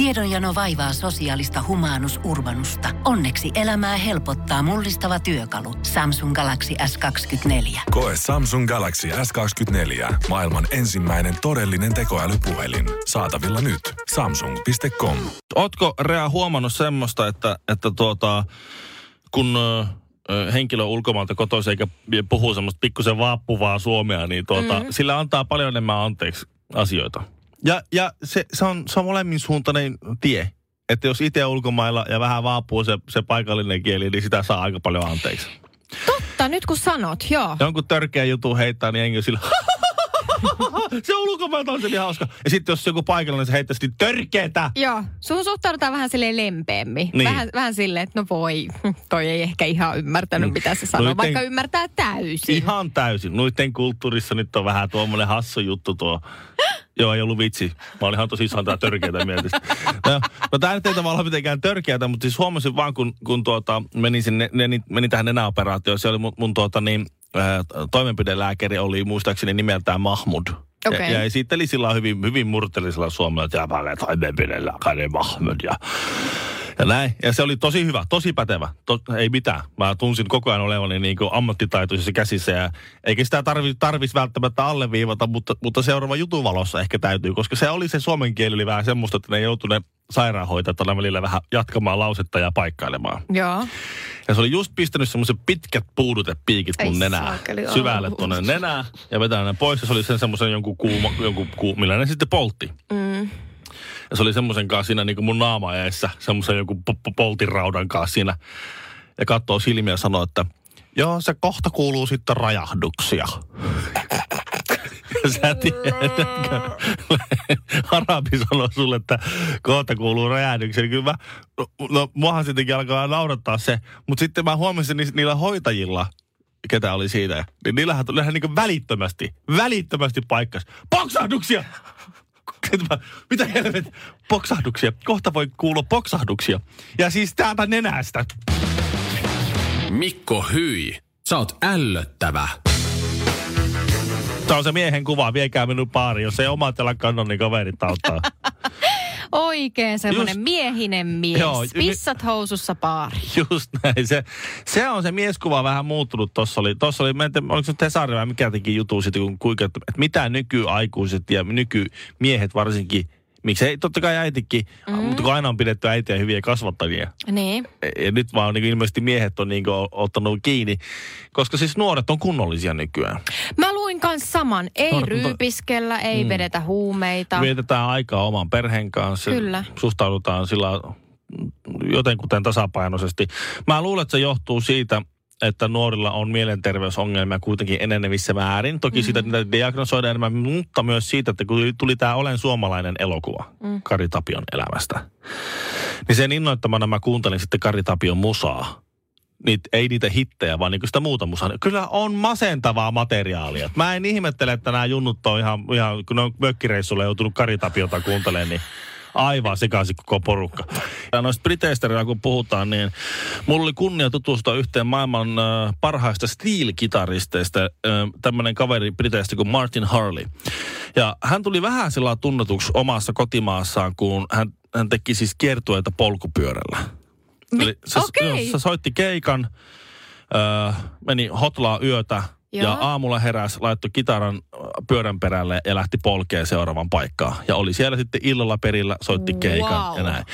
Tiedonjano vaivaa sosiaalista humanus urbanusta. Onneksi elämää helpottaa mullistava työkalu. Samsung Galaxy S24. Koe Samsung Galaxy S24. Maailman ensimmäinen todellinen tekoälypuhelin. Saatavilla nyt. Samsung.com. Ootko Rea huomannut semmoista, että, että tuota, kun ö, henkilö on ulkomailta kotoisin eikä puhuu semmoista pikkusen vaappuvaa suomea, niin tuota, mm. sillä antaa paljon enemmän anteeksi asioita. Ja, ja se, se, on, se on molemmin suuntainen tie. Että jos itse ulkomailla ja vähän vaapuu se, se paikallinen kieli, niin sitä saa aika paljon anteeksi. Totta, nyt kun sanot, joo. Jonkun törkeä juttu heittää, niin enkä sillä se on ulkomailta on se niin hauska. Ja sitten jos joku paikallinen se heittäisi niin törkeetä. Joo, sun suhtaudutaan vähän silleen lempeämmin. Niin. Vähän, vähän silleen, että no voi, toi ei ehkä ihan ymmärtänyt, Mm. mitä se sanoo, Noitten- vaikka ymmärtää täysin. Ihan täysin. Noiden kulttuurissa nyt on vähän tuommoinen hassu juttu tuo. Joo, ei ollut vitsi. Mä olin ihan tosissaan tää törkeätä mieltä. No, no tää nyt ei tavallaan mitenkään törkeätä, mutta siis huomasin vaan, kun, kun tuota, menin, sinne, menin, menin tähän nenäoperaatioon. Se oli mun, mun tuota niin, ää, toimenpidelääkäri oli muistaakseni nimeltään Mahmud. Okei. Ja, ja esitteli sillä hyvin, hyvin murteellisella suomella, että mä olen toimenpidelääkäri Mahmud. Ja, ja näin. Ja se oli tosi hyvä, tosi pätevä. To, ei mitään. Mä tunsin koko ajan olevani niin kuin ammattitaitoisissa käsissä. Ja eikä sitä tarvi, tarvitsisi välttämättä alleviivata, mutta, mutta seuraava jutun valossa ehkä täytyy. Koska se oli se suomen kieli oli vähän semmoista, että ne joutui ne sairaanhoitajat aina välillä vähän jatkamaan lausetta ja paikkailemaan. Joo. Ja se oli just pistänyt semmoiset pitkät puudutepiikit mun nenää. saakeli. Syvälle tuonne nenää ja vetänyt ne pois. Ja se oli sen semmoisen jonkun kuuma, jonkun kuu, millä ne sitten poltti. Mm. Ja se oli semmoisen kanssa siinä niin kuin mun naama eessä, semmoisen joku po- poltiraudan kanssa siinä. Ja katsoo silmiä ja sanoo, että joo, se kohta kuuluu sitten rajahduksia. Sä tiedät, että arabi sanoo sulle, että kohta kuuluu räjähdyksen. Niin kyllä mä, no, no muahan sittenkin alkaa naurattaa se. Mutta sitten mä huomasin ni, niillä hoitajilla, ketä oli siitä, niin niillähän tuli ihan niin välittömästi, välittömästi paikkas. Poksahduksia! Mä, Mitä helvet? Poksahduksia. Kohta voi kuulla poksahduksia. Ja siis täältä nenästä. Mikko Hyi, sä oot ällöttävä. Tämä on se miehen kuva, viekää minun baariin, jos ei omat jalan kannon, niin kaverit auttaa. Oikein semmoinen Just- miehinen mies. Joo, y- Pissat housussa baari. Just näin. Se, se on se mieskuva vähän muuttunut. Tuossa oli, tossa oli tiedä, oliko se Tesari vai mikä teki jutun siitä, kun kuinka, että, että mitä nykyaikuiset ja nykymiehet varsinkin, miksei totta kai äitikin, mm. mutta kun aina on pidetty äitiä hyviä kasvattajia. Niin. Ja nyt vaan niin ilmeisesti miehet on niin ottanut kiinni, koska siis nuoret on kunnollisia nykyään. Mä luin kans saman. Ei Tor- ryypiskellä, ei Mm. vedetä huumeita. Vietetään aikaa oman perheen kanssa. Kyllä. Suhtaudutaan sillä jotenkuten tasapainoisesti. Mä luulen, että se johtuu siitä, että nuorilla on mielenterveysongelmia kuitenkin enenevissä määrin. Toki mm-hmm. siitä niitä diagnosoidaan enemmän, mutta myös siitä, että kun tuli tämä Olen suomalainen elokuva mm. Kari Tapion elämästä. Niin sen innoittamana mä kuuntelin sitten Kari Tapion musaa. Niit, ei niitä hittejä, vaan niinku sitä muuta musaa. Kyllä on masentavaa materiaalia. Mä en ihmettele, että nämä junnut on ihan, ihan kun ne on mökkireissulle joutunut Kari Tapiota kuuntelemaan, niin aivan sekaisin koko porukka. Ja noista Briteistä kun puhutaan, niin mulla oli kunnia tutustua yhteen maailman parhaista steel-kitaristeista, tämmöinen kaveri Briteistä kuin Martin Harley. Ja hän tuli vähän sillä tunnetuksi omassa kotimaassaan, kun hän, hän teki siis kiertueita polkupyörällä. Mi- Eli se, joo, se soitti keikan, äh, meni hotlaa yötä ja Joo. aamulla heräsi, laittoi kitaran pyörän perälle ja lähti polkeen seuraavan paikkaan. Ja oli siellä sitten illalla perillä, soitti keikan Wow. ja näin.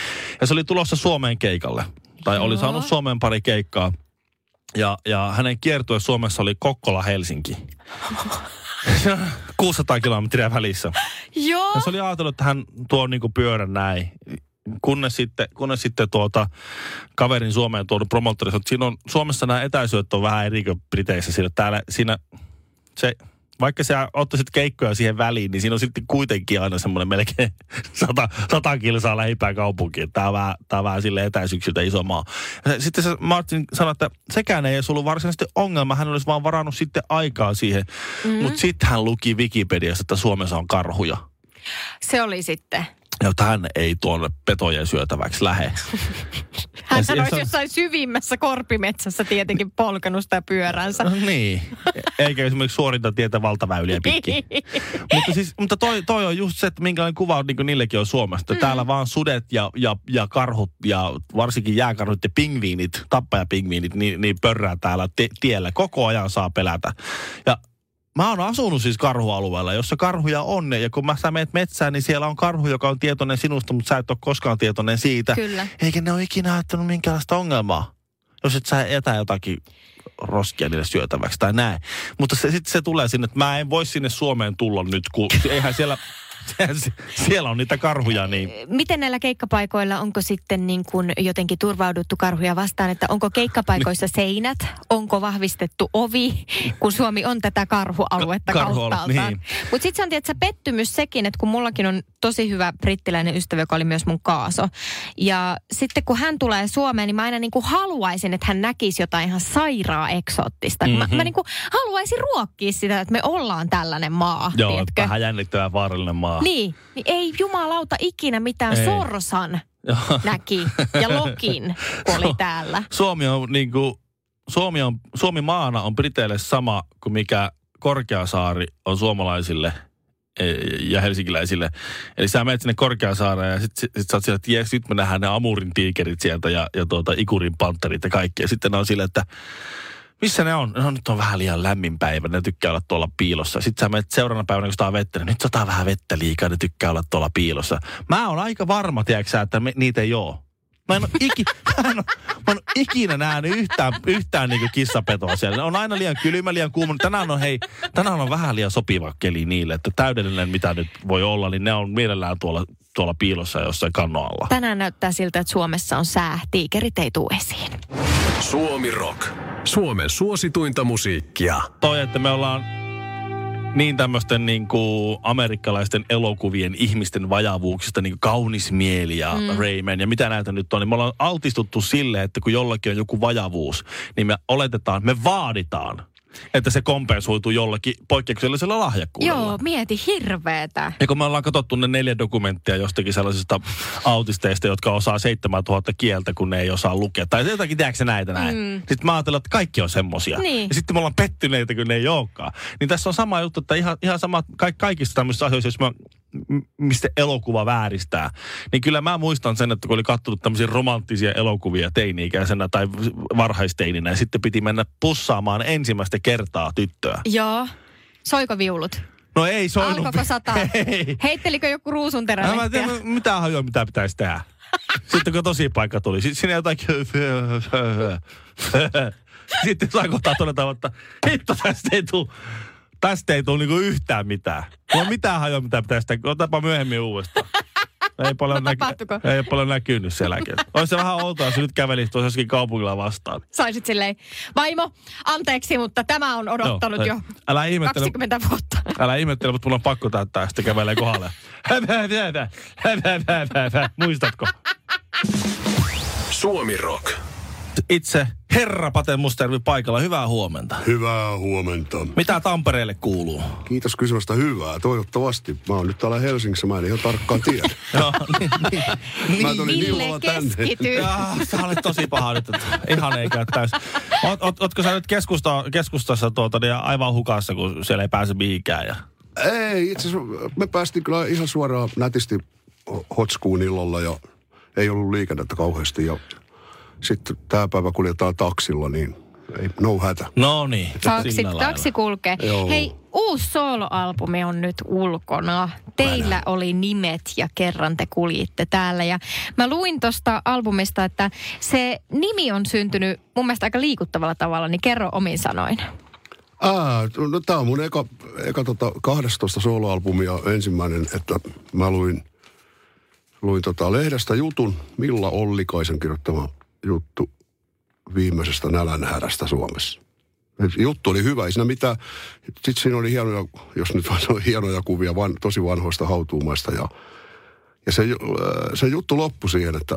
Ja se oli tulossa Suomeen keikalle. Tai oli Joo. saanut Suomeen pari keikkaa. Ja, ja hänen kiertue Suomessa oli Kokkola-Helsinki. 600 kilometriä välissä. Joo. Ja se oli ajatellut, että hän tuo niinku pyörän näin. Kunnes sitten, kunnes sitten tuota, kaverin Suomeen tuonut promottori, että siinä on, Suomessa nämä etäisyydet on vähän eri kuin Briteissä. Siinä, täällä, siinä se, vaikka sä ottaisit keikkoja siihen väliin, niin siinä on sitten kuitenkin aina semmoinen melkein sata, sata kilsaa lähimpään kaupunkiin. Tämä on vähän, tää on vähän sille etäisyyksiltä iso maa. Sitten se Martin sanoi, että sekään ei olisi ollut varsinaisesti ongelma. Hän olisi vaan varannut sitten aikaa siihen. Mm-hmm. Mutta sitten hän luki Wikipediasta, että Suomessa on karhuja. Se oli sitten. Jotta hän ei tuonne petojen syötäväksi lähe. Hän Ja olisi se on- jossain syvimmässä korpimetsässä tietenkin polkenut sitä pyöränsä. No niin. Eikä esimerkiksi suorinta tietä valtaväyliä pitkin. mutta, siis, mutta toi, toi on just se, että minkälainen kuva niin niillekin on Suomesta. Mm. Täällä vaan sudet ja, ja, ja karhut ja varsinkin jääkarhut ja pingviinit, tappajapingviinit, niin, niin pörrää täällä te, tiellä. Koko ajan saa pelätä. Ja Mä oon asunut siis karhualueella, jossa karhuja on. Ja kun mä sä meet metsään, niin siellä on karhu, joka on tietoinen sinusta, mutta sä et ole koskaan tietoinen siitä. Kyllä. Eikä ne ole ikinä ajattanut minkäänlaista ongelmaa, jos et sä etä jotakin roskia niille syötäväksi tai näin. Mutta se, sitten se tulee sinne, että mä en voi sinne Suomeen tulla nyt, kun eihän siellä, siellä on niitä karhuja niin. Miten näillä keikkapaikoilla, onko sitten niin kuin jotenkin turvauduttu karhuja vastaan, että onko keikkapaikoissa seinät, onko vahvistettu ovi, kun Suomi on tätä karhualuetta Ka- kauttaaltaan. niin. Mutta sitten se on tietysti pettymys sekin, että kun mullakin on tosi hyvä brittiläinen ystävä, joka oli myös mun kaaso. Ja sitten kun hän tulee Suomeen, niin mä aina niin kuin haluaisin, että hän näkisi jotain ihan sairaa eksoottista. Mm-hmm. Mä, Mhm. mä niin kuin haluaisin ruokkia sitä, että me ollaan tällainen maa, Joo, tiedätkö? vähän jännittävä vaarallinen maa. Niin, niin ei jumalauta ikinä mitään Ei. sorsan näki ja lokin, kun oli täällä. Suomi on niin kuin, Suomi, on, Suomi maana on Briteille sama kuin mikä Korkeasaari on suomalaisille ja helsinkiläisille. Eli sä menet sinne Korkeasaareen ja sitten sit, sä oot siellä, että nyt me nähdään ne Amurin tiikerit sieltä ja, ja tuota, Ikurin panterit ja kaikki. Ja sitten ne on silleen, että missä ne on? No nyt on vähän liian lämmin päivä, ne tykkää olla tuolla piilossa. Sitten sä menet seuraavana päivänä, kun sataa vettä, niin nyt sataa vähän vettä liikaa, ne tykkää olla tuolla piilossa. Mä oon aika varma, tiedätkö että me, niitä ei oo. Mä en ole, iki, mä en ole, mä en ole ikinä nähnyt yhtään, yhtään niin kissapetoa siellä. Ne on aina liian kylmä, liian kuuma. Tänään on, hei, tänään on vähän liian sopiva keli niille, että täydellinen mitä nyt voi olla, niin ne on mielellään tuolla, tuolla piilossa jossain kannon alla. Tänään näyttää siltä, että Suomessa on sää. Tiikerit ei tule esiin. Suomi Rock. Suomen suosituinta musiikkia. Toi, että me ollaan niin tämmöisten niin kuin amerikkalaisten elokuvien ihmisten vajavuuksista, niin kuin kaunis mieli ja mm. Rayman ja mitä näitä nyt on, niin me ollaan altistuttu sille, että kun jollakin on joku vajavuus, niin me oletetaan, me vaaditaan, että se kompensoituu jollakin poikkeuksellisella lahjakkuudella. Joo, mieti hirveetä. Ja kun me ollaan katsottu ne neljä dokumenttia jostakin sellaisista autisteista, jotka osaa 7000 kieltä, kun ne ei osaa lukea. Tai jotakin, tiedätkö näitä näin? Mm. Sitten mä ajattelen, että kaikki on semmosia. Niin. Ja sitten me ollaan pettyneitä, kun ne ei olekaan. Niin tässä on sama juttu, että ihan, ihan sama ka- kaikista tämmöisissä asioissa, jos mä, mistä elokuva vääristää. Niin kyllä mä muistan sen, että kun oli katsonut tämmöisiä romanttisia elokuvia teini-ikäisenä tai varhaisteininä, ja sitten piti mennä pussaamaan ensimmäistä kertaa tyttöä. Joo. Soiko viulut? No ei soinut. Alkoiko sataa? Ei. Heittelikö joku No, mä en ruusunterälehtiä? tiedä, mitä hajoa, mitä pitäisi tehdä. Sitten kun tosi paikka tuli, sitten siinä jotakin... Sitten saa kohtaa todeta, että hitto tästä ei tule, tästä ei tule niinku yhtään mitään. Mulla on mitään hajoa, mitä pitäisi tehdä. Otapa myöhemmin uudestaan. Ei paljon, No näky- ei ole paljon näkynyt sielläkin. Olisi se vähän outoa, jos nyt kävelisi tuossa jossakin kaupungilla vastaan. Saisit silleen, vaimo, anteeksi, mutta tämä on odottanut Joo, jo. Älä ihmettele, 20 vuotta. älä ihmettele, mutta mulla on pakko täyttää ja sitten kävelee kohdalle. Muistatko? Suomi Rock. Itse herra Pate Mustervi paikalla. Hyvää huomenta. Hyvää huomenta. Mitä Tampereelle kuuluu? Kiitos kysymästä hyvää. Toivottavasti. Mä oon nyt täällä Helsingissä, mä en ihan tarkkaan tiedä. Joo, niin, niin. Mä tulin Ville, illalla tänne. Jaa, sä olet tosi paha nyt, ihan ei käy täys. Oot, oot, ootko sä nyt keskusta, keskustassa tuota, niin aivan hukassa, kun siellä ei pääse mihinkään? Ja... Ei, itse asiassa me päästiin kyllä ihan suoraan nätisti hotskuun illalla ja ei ollut liikennettä kauheasti. Ja sitten tämä päivä kuljetaan taksilla, niin ei, no hätä. No niin, Taksi, taksi kulkee. Joo. Hei, uusi soloalbumi on nyt ulkona. Teillä oli nimet ja kerran te kuljitte täällä. Ja mä luin tuosta albumista, että se nimi on syntynyt mun mielestä aika liikuttavalla tavalla, niin kerro omin sanoin. Ää, no tää on mun eka, eka tota 12 soloalbumia ensimmäinen, että mä luin, luin tota lehdestä jutun, Milla Ollikaisen kirjoittama juttu viimeisestä nälänhädästä Suomessa. Juttu oli hyvä, ei siinä mitään. Sitten siinä oli hienoja, jos nyt vaan hienoja kuvia, van, tosi vanhoista hautuumaista. Ja, ja se, äh, se juttu loppui siihen, että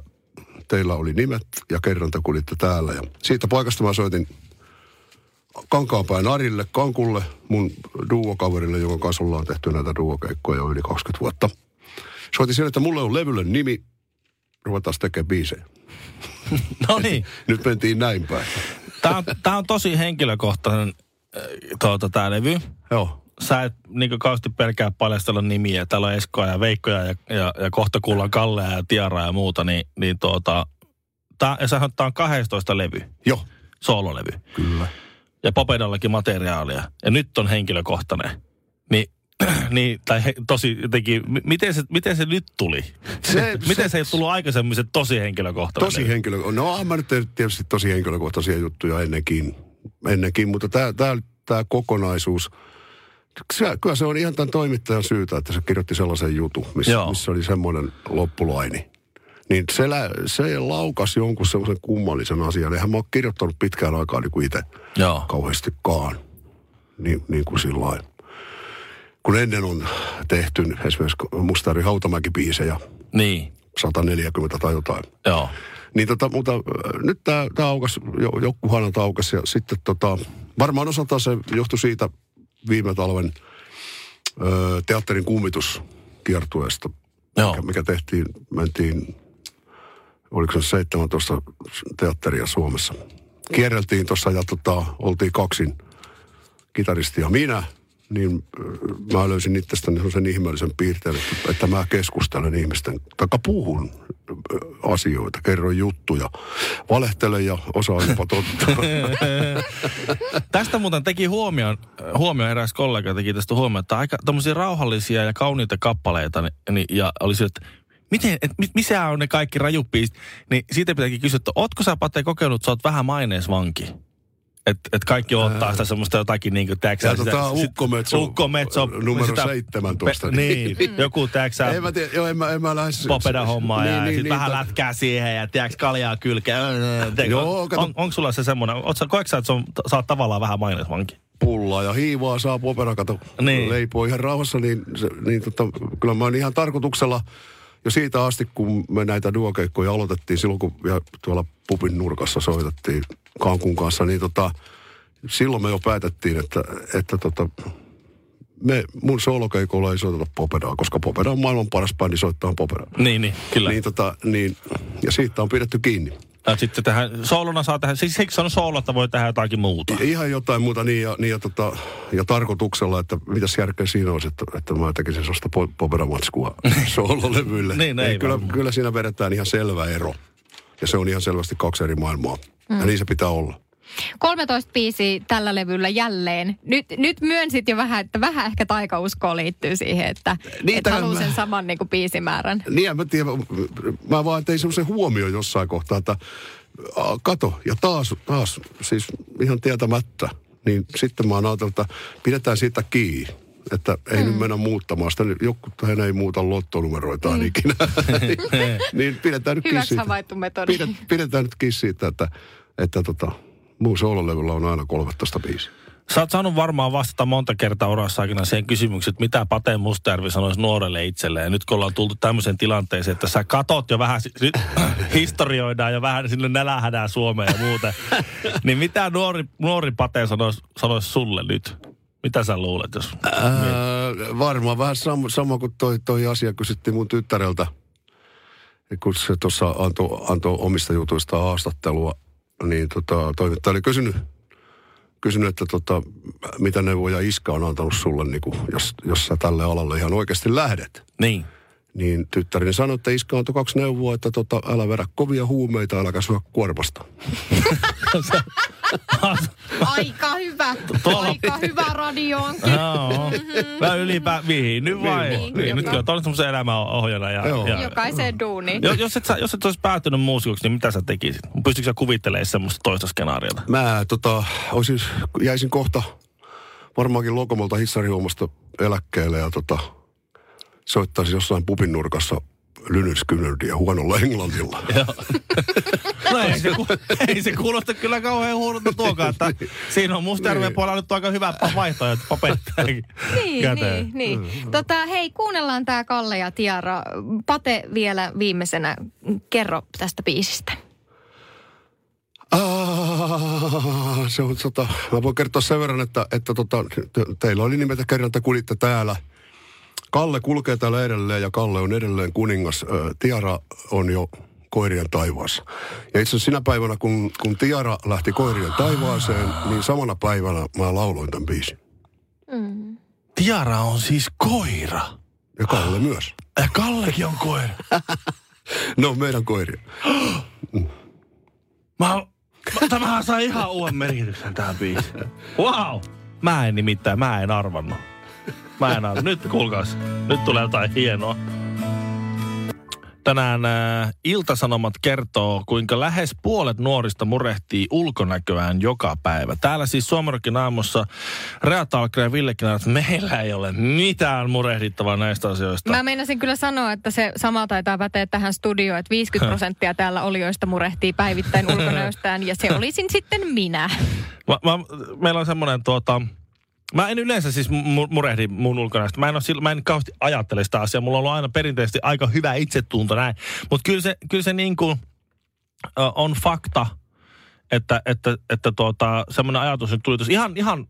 teillä oli nimet ja kerran te kulitte täällä. Ja siitä paikasta mä soitin Kankaanpään Arille, Kankulle, mun duokaverille, jonka kanssa ollaan tehty näitä duokeikkoja jo yli 20 vuotta. soitin siellä, että mulle on levylle nimi, ruvetaan tekemään biisejä. No niin. Nyt mentiin näin päin. Tämä on, tää on tosi henkilökohtainen äh, tuota, tämä levy. Joo. Sä et niin kauheasti pelkää paljastella nimiä. Täällä on Eskoa ja Veikkoja ja, ja, ja kohta kuullaan Kallea ja Tiaraa ja muuta. Niin, niin tuota, tää, ja sähän tää on 12 levy, Joo, soololevy. kyllä. Ja Popedallakin materiaalia. Ja nyt on henkilökohtainen. Niin, niin tai he, tosi jotenkin, miten se, miten se nyt tuli? Se- miten se- se, ei tullut aikaisemmin se tosi henkilökohtainen? Tosi levy? henkilö... No mä nyt tietysti tosi henkilökohtaisia juttuja ennenkin, ennenkin mutta tämä tää, tää kokonaisuus, se, kyllä se on ihan tämän toimittajan syytä, että se kirjoitti sellaisen jutun, missä, Joo. missä oli semmoinen loppulaini. Niin se, lä, se laukas jonkun semmoisen kummallisen asian. Eihän mä ole kirjoittanut pitkään aikaa niin kuin itse kauheastikaan. Niin, niin kuin sillä lailla. Kun ennen on tehty esimerkiksi Mustari Hautamäki-biisejä, Niin, 140 tai jotain. joo. Niin tota, mutta äh, nyt tämä tää aukas, jo, joku hanalta aukas ja sitten tota, varmaan osaltaan se johtui siitä viime talven ö, teatterin kummituskiertueesta, Joo. mikä, mikä tehtiin, mentiin, oliko se 17 teatteria Suomessa. Kierreltiin tuossa ja tota, oltiin kaksin kitaristi ja minä, niin ö, mä löysin itsestäni sellaisen ihmeellisen piirteen, että, että mä keskustelen ihmisten, tai puhun ö, asioita, kerron juttuja, valehtelen ja osaan jopa totta. Tästä muuten teki huomioon, huomioon eräs kollega teki tästä huomioon, että aika tommosia rauhallisia ja kauniita kappaleita, niin, ja oli se, että miten, et, mi- missä on ne kaikki rajupiist, niin siitä pitääkin kysyä, että ootko sä Pate kokenut, että sä oot vähän maineesvanki? Että et kaikki ottaa sitä semmoista jotakin niin kuin, Ja tota, Ukkometso, Ukkometso, numero 17, Pe, niin, joku, tääksä, en mä tiedä, joo, en mä, en mä lähes... popeda hommaa niin, ja niin, sit niin, vähän to- lätkää siihen ja tiedäks kaljaa kylkeä. Joo, kato- on, onko sulla se semmoinen, koetko sä, että on, sä oot tavallaan vähän maineesvanki? pullaa ja hiivaa saa popera, kato, Niin. niin. leipoo ihan rauhassa, niin, se, niin tota, kyllä mä oon ihan tarkoituksella jo siitä asti, kun me näitä duokeikkoja aloitettiin, silloin kun vielä tuolla pupin nurkassa soitettiin Kankun kanssa, niin tota, silloin me jo päätettiin, että, että tota, me, mun soolokeikolla ei soiteta popedaa, koska popeda on maailman paras bändi soittaa popedaa. Niin, niin, kyllä. Niin, tota, niin, ja siitä on pidetty kiinni. Ja sitten tähän, soolona saa tehdä, siis siksi on soolo, että voi tehdä jotakin muuta. Ihan jotain muuta niin ja, niin ja, tota, ja tarkoituksella, että mitäs järkeä siinä olisi, että, että mä tekisin sellaista po- poperamatskua soololevylle. Niin, ei kyllä, varmaan. kyllä siinä vedetään ihan selvä ero. Ja se on ihan selvästi kaksi eri maailmaa. Mm. Ja niin se pitää olla. 13 biisiä tällä levyllä jälleen. Nyt, nyt myönsit jo vähän, että vähän ehkä taikauskoa liittyy siihen, että Niin, et tähän haluaa mä- sen saman niin kuin biisimäärän. Niin mä tiedän, mä vaan tein semmoisen huomioon jossain kohtaa, että a, kato, ja taas, taas, siis ihan tietämättä, niin sitten mä oon ajatellut, että pidetään siitä kiinni. Että ei mm. nyt mennä muuttamaan sitä. Joku hän ei muuta lottonumeroitaan mm. ikinä. niin pidetään nyt kiinni Hyväksi siitä. havaittu metodi. Pidet, pidetään nyt kiinni siitä, että, että tota, muun soololevyllä on aina 13 biisiä. Sä oot saanut varmaan vastata monta kertaa urassa aikana siihen kysymykseen, että mitä Pate Mustajärvi sanoisi nuorelle itselleen. Ja nyt kun ollaan tultu tämmöiseen tilanteeseen, että sä katot jo vähän, nyt historioidaan jo vähän sinne nälähädää Suomeen ja muuta. niin mitä nuori, nuori Pate sanoisi, sanoisi sulle nyt? Mitä sä luulet, jos... Ää, varmaan vähän sama, sama kuin toi, toi asia kysyttiin mun tyttäreltä, kun se tuossa antoi, antoi omista jutuista haastattelua, niin tota, toimittaja oli kysynyt, kysynyt että tota, mitä neuvoja Iska on antanut sulle, niin kuin, jos, jos sä tälle alalle ihan oikeasti lähdet. Niin. Niin tyttäreni sanoi, että Iska antoi kaksi neuvoa, että tota, älä vedä kovia huumeita, äläkä syö kuormasta. Aika hyvä. Tuolla- Aika hyvä radio onkin. Joo. Mä ylipä viihdy vai? Niin, Niin, nyt kyllä on semmoisen elämänohjana. Ja, Joo. ja, Jokaiseen duuniin. jos, jos, et sä, jos et olisi päätynyt muusikoksi, niin mitä sä tekisit? Pystytkö sä kuvittelemaan semmoista toista skenaariota? Mä tota, olisin, jäisin kohta varmaankin Lokomolta hissarihuomasta eläkkeelle ja tota, soittaisin jossain pupin nurkassa Lynyrskynyrdiä huonolla englannilla. No ei se, ei se kuulosta kyllä kauhean huonolta tuokaan, että siinä on Mustajärven Niin. puolella nyt aika hyvä vaihtoehto papettajakin Niin, käteen. niin, niin. Tota, hei, kuunnellaan tää Kalle ja Tiara. Pate vielä viimeisenä. Kerro tästä biisistä. Ah, se on tota, mä voin kertoa sen verran, että, että tota, te, teillä oli nimeltä kerran, että kulitte täällä. Kalle kulkee täällä edelleen ja Kalle on edelleen kuningas. Tiara on jo koirien taivaassa. Ja itse asiassa sinä päivänä, kun, kun Tiara lähti koirien taivaaseen, niin samana päivänä mä lauloin tämän biisin. Tiara on siis koira. Ja Kalle myös. Ja Kallekin on koira. No, meidän koiria. Mä, mä, tämähän sai ihan uuden merkityksen tähän biisiin. Wow! Mä en nimittäin, mä en arvannut. Mä en arvannut. Nyt kuulkaas, nyt tulee jotain hienoa. Tänään äh, Iltasanomat kertoo, kuinka lähes puolet nuorista murehtii ulkonäköään joka päivä. Täällä siis Suomerokin aamussa Rea Talkre ja Ville että meillä ei ole mitään murehdittavaa näistä asioista. Mä meinasin kyllä sanoa, että se sama taitaa päteä tähän studioon, että 50 prosenttia täällä olijoista murehtii päivittäin ulkonäöstään ja se olisin sitten minä. Mä, mä, meillä on semmoinen tuota... Mä en yleensä siis mu- murehdi mun ulkonäöstä. Mä en, ole, mä en kauheasti ajattele sitä asiaa. Mulla on ollut aina perinteisesti aika hyvä itsetunto näin. Mutta kyllä se, kyllä se niin kuin, on fakta, että, että, että tuota, semmoinen ajatus nyt tuli tuossa ihan, ihan,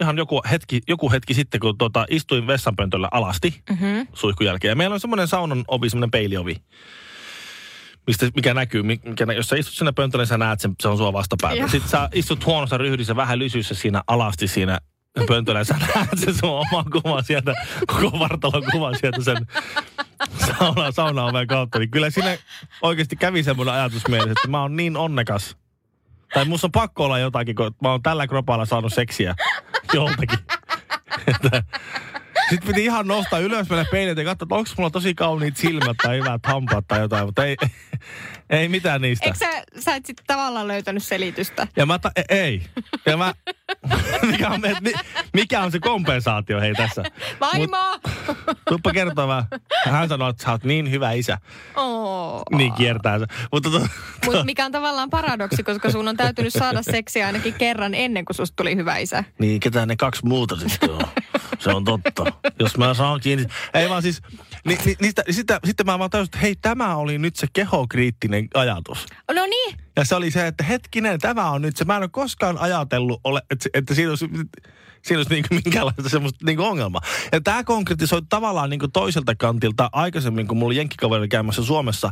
ihan joku, hetki, joku hetki sitten, kun tuota, istuin vessanpöntöllä alasti Mm-hmm. suihkun jälkeen. Ja meillä on semmoinen saunan ovi, semmoinen peiliovi. Mistä, mikä näkyy, mikä, nä- jos sä istut siinä pöntöllä, niin sä näet sen, se on sua vastapäätä. Joo. Sitten sä istut huonossa ryhdissä, vähän lysyssä siinä alasti siinä pöntöllä, ja sä näet sen sun oman kuvan sieltä, koko vartalon kuvan sieltä sen sauna, saunaoven kautta. Niin kyllä siinä oikeasti kävi semmoinen ajatus mielessä, että mä oon niin onnekas. Tai musta on pakko olla jotakin, kun mä oon tällä kropalla saanut seksiä joltakin. Sitten piti ihan nostaa ylös mennä peilin ja katsoa, että onko mulla tosi kauniit silmät tai hyvät hampaat tai jotain, mutta ei, ei mitään niistä. Eikö sä, sä et sitten tavallaan löytänyt selitystä? Ja mä, ta- e- ei. Ja mä, mikä, on, me- mikä on se kompensaatio hei tässä? Vaimo! Tuppa kertoa vähän. Hän sanoi, että sä oot niin hyvä isä. Oh. Niin kiertää se. Mutta to, Mut mikä on tavallaan paradoksi, koska sun on täytynyt saada seksiä ainakin kerran ennen kuin susta tuli hyvä isä. niin, ketä ne kaksi muuta sitten on. Se on totta. Jos mä saan kiinni. Ei vaan siis, ni, ni, niistä, sitä, sitten mä vaan tajusin, että hei, tämä oli nyt se kehokriittinen ajatus. No niin, Ja se oli se, että hetkinen, tämä on nyt se. Mä en ole koskaan ajatellut, ole, että, että siinä olisi, siinä olisi niin minkäänlaista semmoista niin ongelmaa. Ja tämä konkretisoi tavallaan niin toiselta kantilta aikaisemmin, kun mulla oli jenkkikaveri käymässä Suomessa.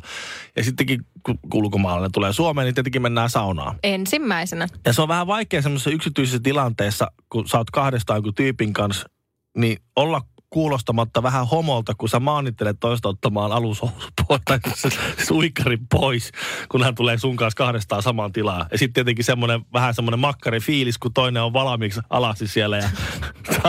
Ja sittenkin, kun ulkomaalainen tulee Suomeen, niin tietenkin mennään saunaan. ensimmäisenä. Ja se on vähän vaikea semmoisessa yksityisessä tilanteessa, kun sä oot kahdestaan tyypin kanssa, niin olla kuulostamatta vähän homolta, kun sä maanittelet toista ottamaan alushousut pois, tai uikkarin pois, kun hän tulee sun kanssa kahdestaan samaan tilaan. Ja sitten tietenkin semmoinen, vähän semmoinen makkari fiilis, kun toinen on valmiiksi alasti siellä ja,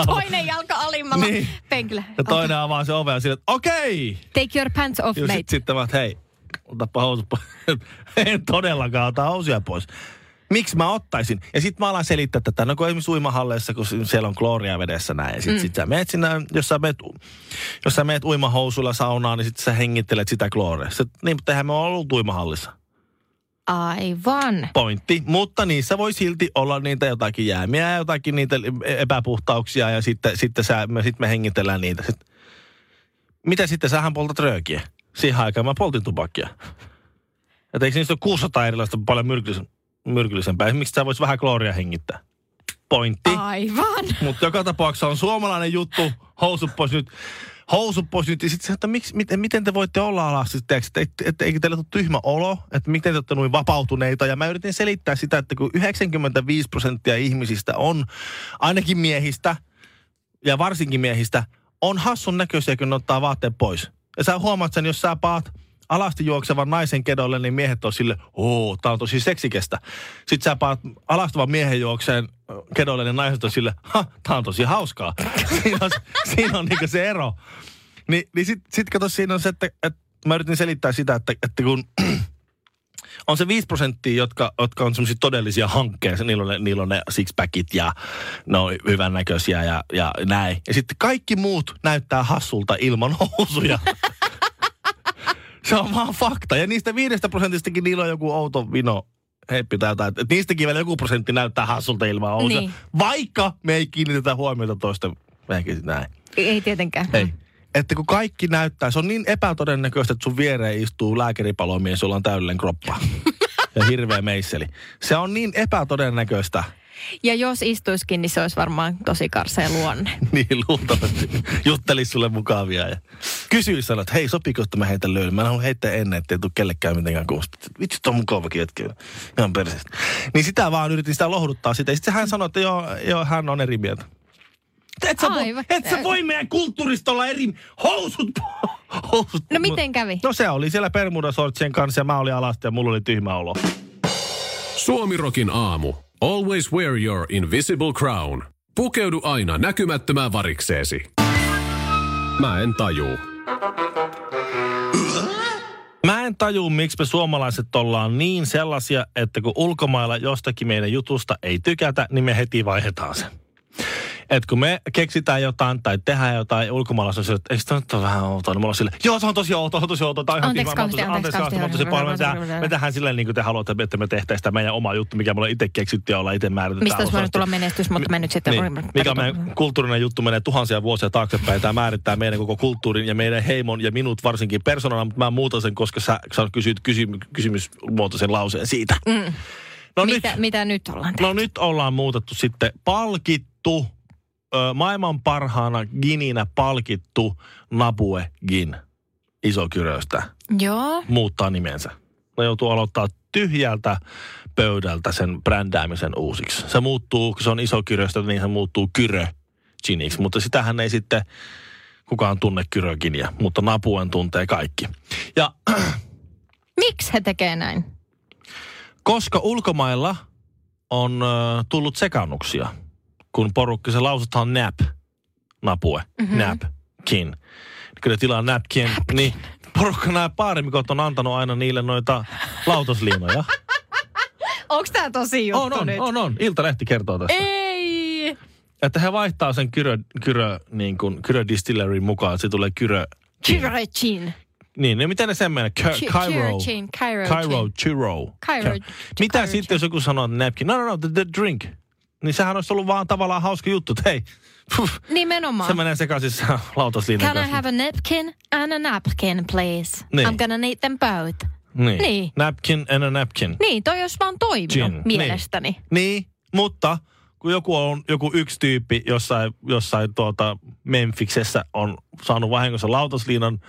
Toinen jalka alimmalla Niin. penkillä. ja toinen avaa se ove ja sille, että okei. Take your pants off, Ja mate. sitten sit mä, että hei, otapa housut pois. en todellakaan ota housuja pois. Miksi mä ottaisin? Ja sitten mä alan selittää tätä, no kun esimerkiksi uimahalleissa, kun siellä on klooria vedessä näin. Ja sit, mm. sit sä meet sinne, jos sä meet, jos sä meet uimahousuilla saunaan, niin sitten sä hengittelet sitä klooria. Sit, niin, mutta eihän me ole ollut uimahallissa. Aivan. Pointti. Mutta niissä voi silti olla niitä jotakin jäämiä ja jotakin niitä epäpuhtauksia ja sitten, sitten sä, me, sit me hengitellään niitä. Sitten, mitä sitten? Sähän poltat röökiä. Siihen aikaan mä poltin tupakkia. Että eikö niistä ole 600 erilaista paljon myrkyllisen, myrkyllisempää? Miksi sä vois vähän klooria hengittää? Pointti. Aivan. Mutta joka tapauksessa on suomalainen juttu. Housut pois nyt. Housut pois nyt. Ja sitten se, että miksi, miten, miten te voitte olla alasti, että et, et, eikö teillä ole tyhmä olo, että miten te olette noin vapautuneita. Ja mä yritin selittää sitä, että kun 95 prosenttia ihmisistä on, ainakin miehistä, ja varsinkin miehistä, on hassun näköisiä, kun ne ottaa vaatteet pois. Ja sä huomaat sen, jos sä paat alasti juoksevan naisen kedolle, niin miehet on sille, oo, tää on tosi seksikestä. Sitten sä paat alastavan miehen juokseen ö, kedolle, niin naiset on sille, ha, tää on tosi hauskaa. siinä on, siinä on niinku se ero. Ni, niin sit, sit kato, siinä on se, että, että mä yritin selittää sitä, että, että kun on se 5 prosenttia, jotka, jotka on semmoisia todellisia hankkeja. Niillä on ne, niillä on ne sixpackit ja ne on hyvännäköisiä ja, ja näin. Ja sitten kaikki muut näyttää hassulta ilman housuja. Se on vaan fakta. Ja niistä viidestä prosentistakin niillä on joku outo vino heppi tai jotain. Et niistäkin vielä joku prosentti näyttää hassulta ilman housuja. Niin. Vaikka me ei kiinnitetä huomiota toisten ehkä näin. Ei tietenkään. Ei. Että kun kaikki näyttää, se on niin epätodennäköistä, että sun viereen istuu lääkäripalomies, jolla on täydellinen kroppa. ja hirveä meisseli. Se on niin epätodennäköistä. Ja jos istuiskin, niin se olisi varmaan tosi karsea luonne. niin, luultavasti. Juttelisi sulle mukavia ja kysyisi sanoa, että hei, sopiiko, että mä heitän löydyn. Mä haluan heittää ennen, ettei tule kellekään mitenkään kuusta. Vitsi, on mukavakin hetki. Ihan perseestä. Niin sitä vaan yritin sitä lohduttaa sitä. Ja sitten hän sanoi, että joo, joo, hän on eri mieltä. Et sä, voi, et sä voi meidän kulttuurista olla eri housut. housut. No miten kävi? No se oli siellä Bermuda-sortsien kanssa ja mä olin alasti ja mulla oli tyhmä olo. Suomirokin aamu. Always wear your invisible crown. Pukeudu aina näkymättömään varikseesi. Mä en tajuu. Mä en tajua, miksi me suomalaiset ollaan niin sellaisia, että kun ulkomailla jostakin meidän jutusta ei tykätä, niin me heti vaihdetaan se. Et kun me keksitään jotain tai tehdään jotain ulkomailla, se on sille, että eikö tämä nyt ole vähän outoa, niin mulla on sille, joo se on tosi outoa, se on tosi outoa, tämä on ihan Anteeksi, kiva, anteeksi, anteeksi, anteeksi, anteeksi, me tehdään- me silleen niin kuin te haluatte, että me tehtäisiin sitä meidän oma juttu, mikä me ollaan itse keksitty ja ollaan itse määritetty. Mistä olisi voinut tulla menestys, mutta me nyt sitten... Niin, mikä meidän kulttuurinen juttu menee tuhansia vuosia taaksepäin. Tämä määrittää meidän koko kulttuurin ja meidän heimon ja minut varsinkin persoonana, mutta mä muutan sen, koska sä, sä kysyt kysym, kysymysmuotoisen lauseen siitä. Mm. No, mitä, nyt, mitä nyt ollaan tehty? no nyt ollaan muutettu sitten palkittu, ö, maailman parhaana gininä palkittu Nabue Gin isokyröstä Joo. muuttaa nimensä. Ne joutuu aloittaa tyhjältä pöydältä sen brändäämisen uusiksi. Se muuttuu, kun se on iso kyröstä, niin se muuttuu kyrö giniksi, mutta sitähän ei sitten kukaan tunne kyröginiä, mutta Napuen tuntee kaikki. Ja Miksi he tekee näin? koska ulkomailla on ö, tullut sekannuksia, kun porukka, se lausutaan nap, napue, mm-hmm. nap, kin. Kyllä tilaa napkin, niin porukka nämä baarimikot on antanut aina niille noita lautasliinoja. Onko tämä tosi juttu On, on, nyt? on, on. Iltalehti kertoo tästä. Ei! Että he vaihtaa sen kyrö, kyrö, niin kuin, kyrö distillery mukaan, että se tulee kyrö. Chirachin. Niin, niin miten ne sen menee? Cairo. Cairo Cairo. Cairo- Mitä sitten, jos joku sanoo napkin? No, no, no, the, the drink. Niin sehän olisi ollut vaan tavallaan hauska juttu, että hei, puh, Nimenomaan. se menee sekaisin se lautasliinan Can I kanssa. have a napkin and a napkin, please? Niin. I'm gonna need them both. Niin. Niin. Napkin and a napkin. Niin, toi olisi vaan toiminut Gin. mielestäni. Niin, mutta kun joku on joku yksi tyyppi jossain, jossain tuota Memphiksessä on saanut vahingossa lautasliinan,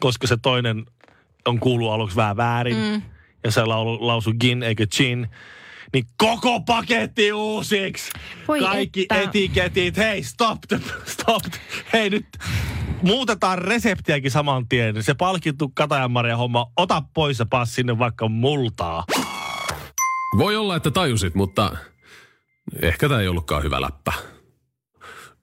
koska se toinen on kuullut aluksi vähän väärin mm. ja se laulu, lausui gin eikä gin, niin koko paketti uusiksi. Voi Kaikki että. etiketit, hei stop, the, stop, the- hei nyt muutetaan reseptiäkin saman tien. Se palkittu Katajanmaria homma, ota pois ja paas sinne vaikka multaa. Voi olla, että tajusit, mutta ehkä tämä ei ollutkaan hyvä läppä.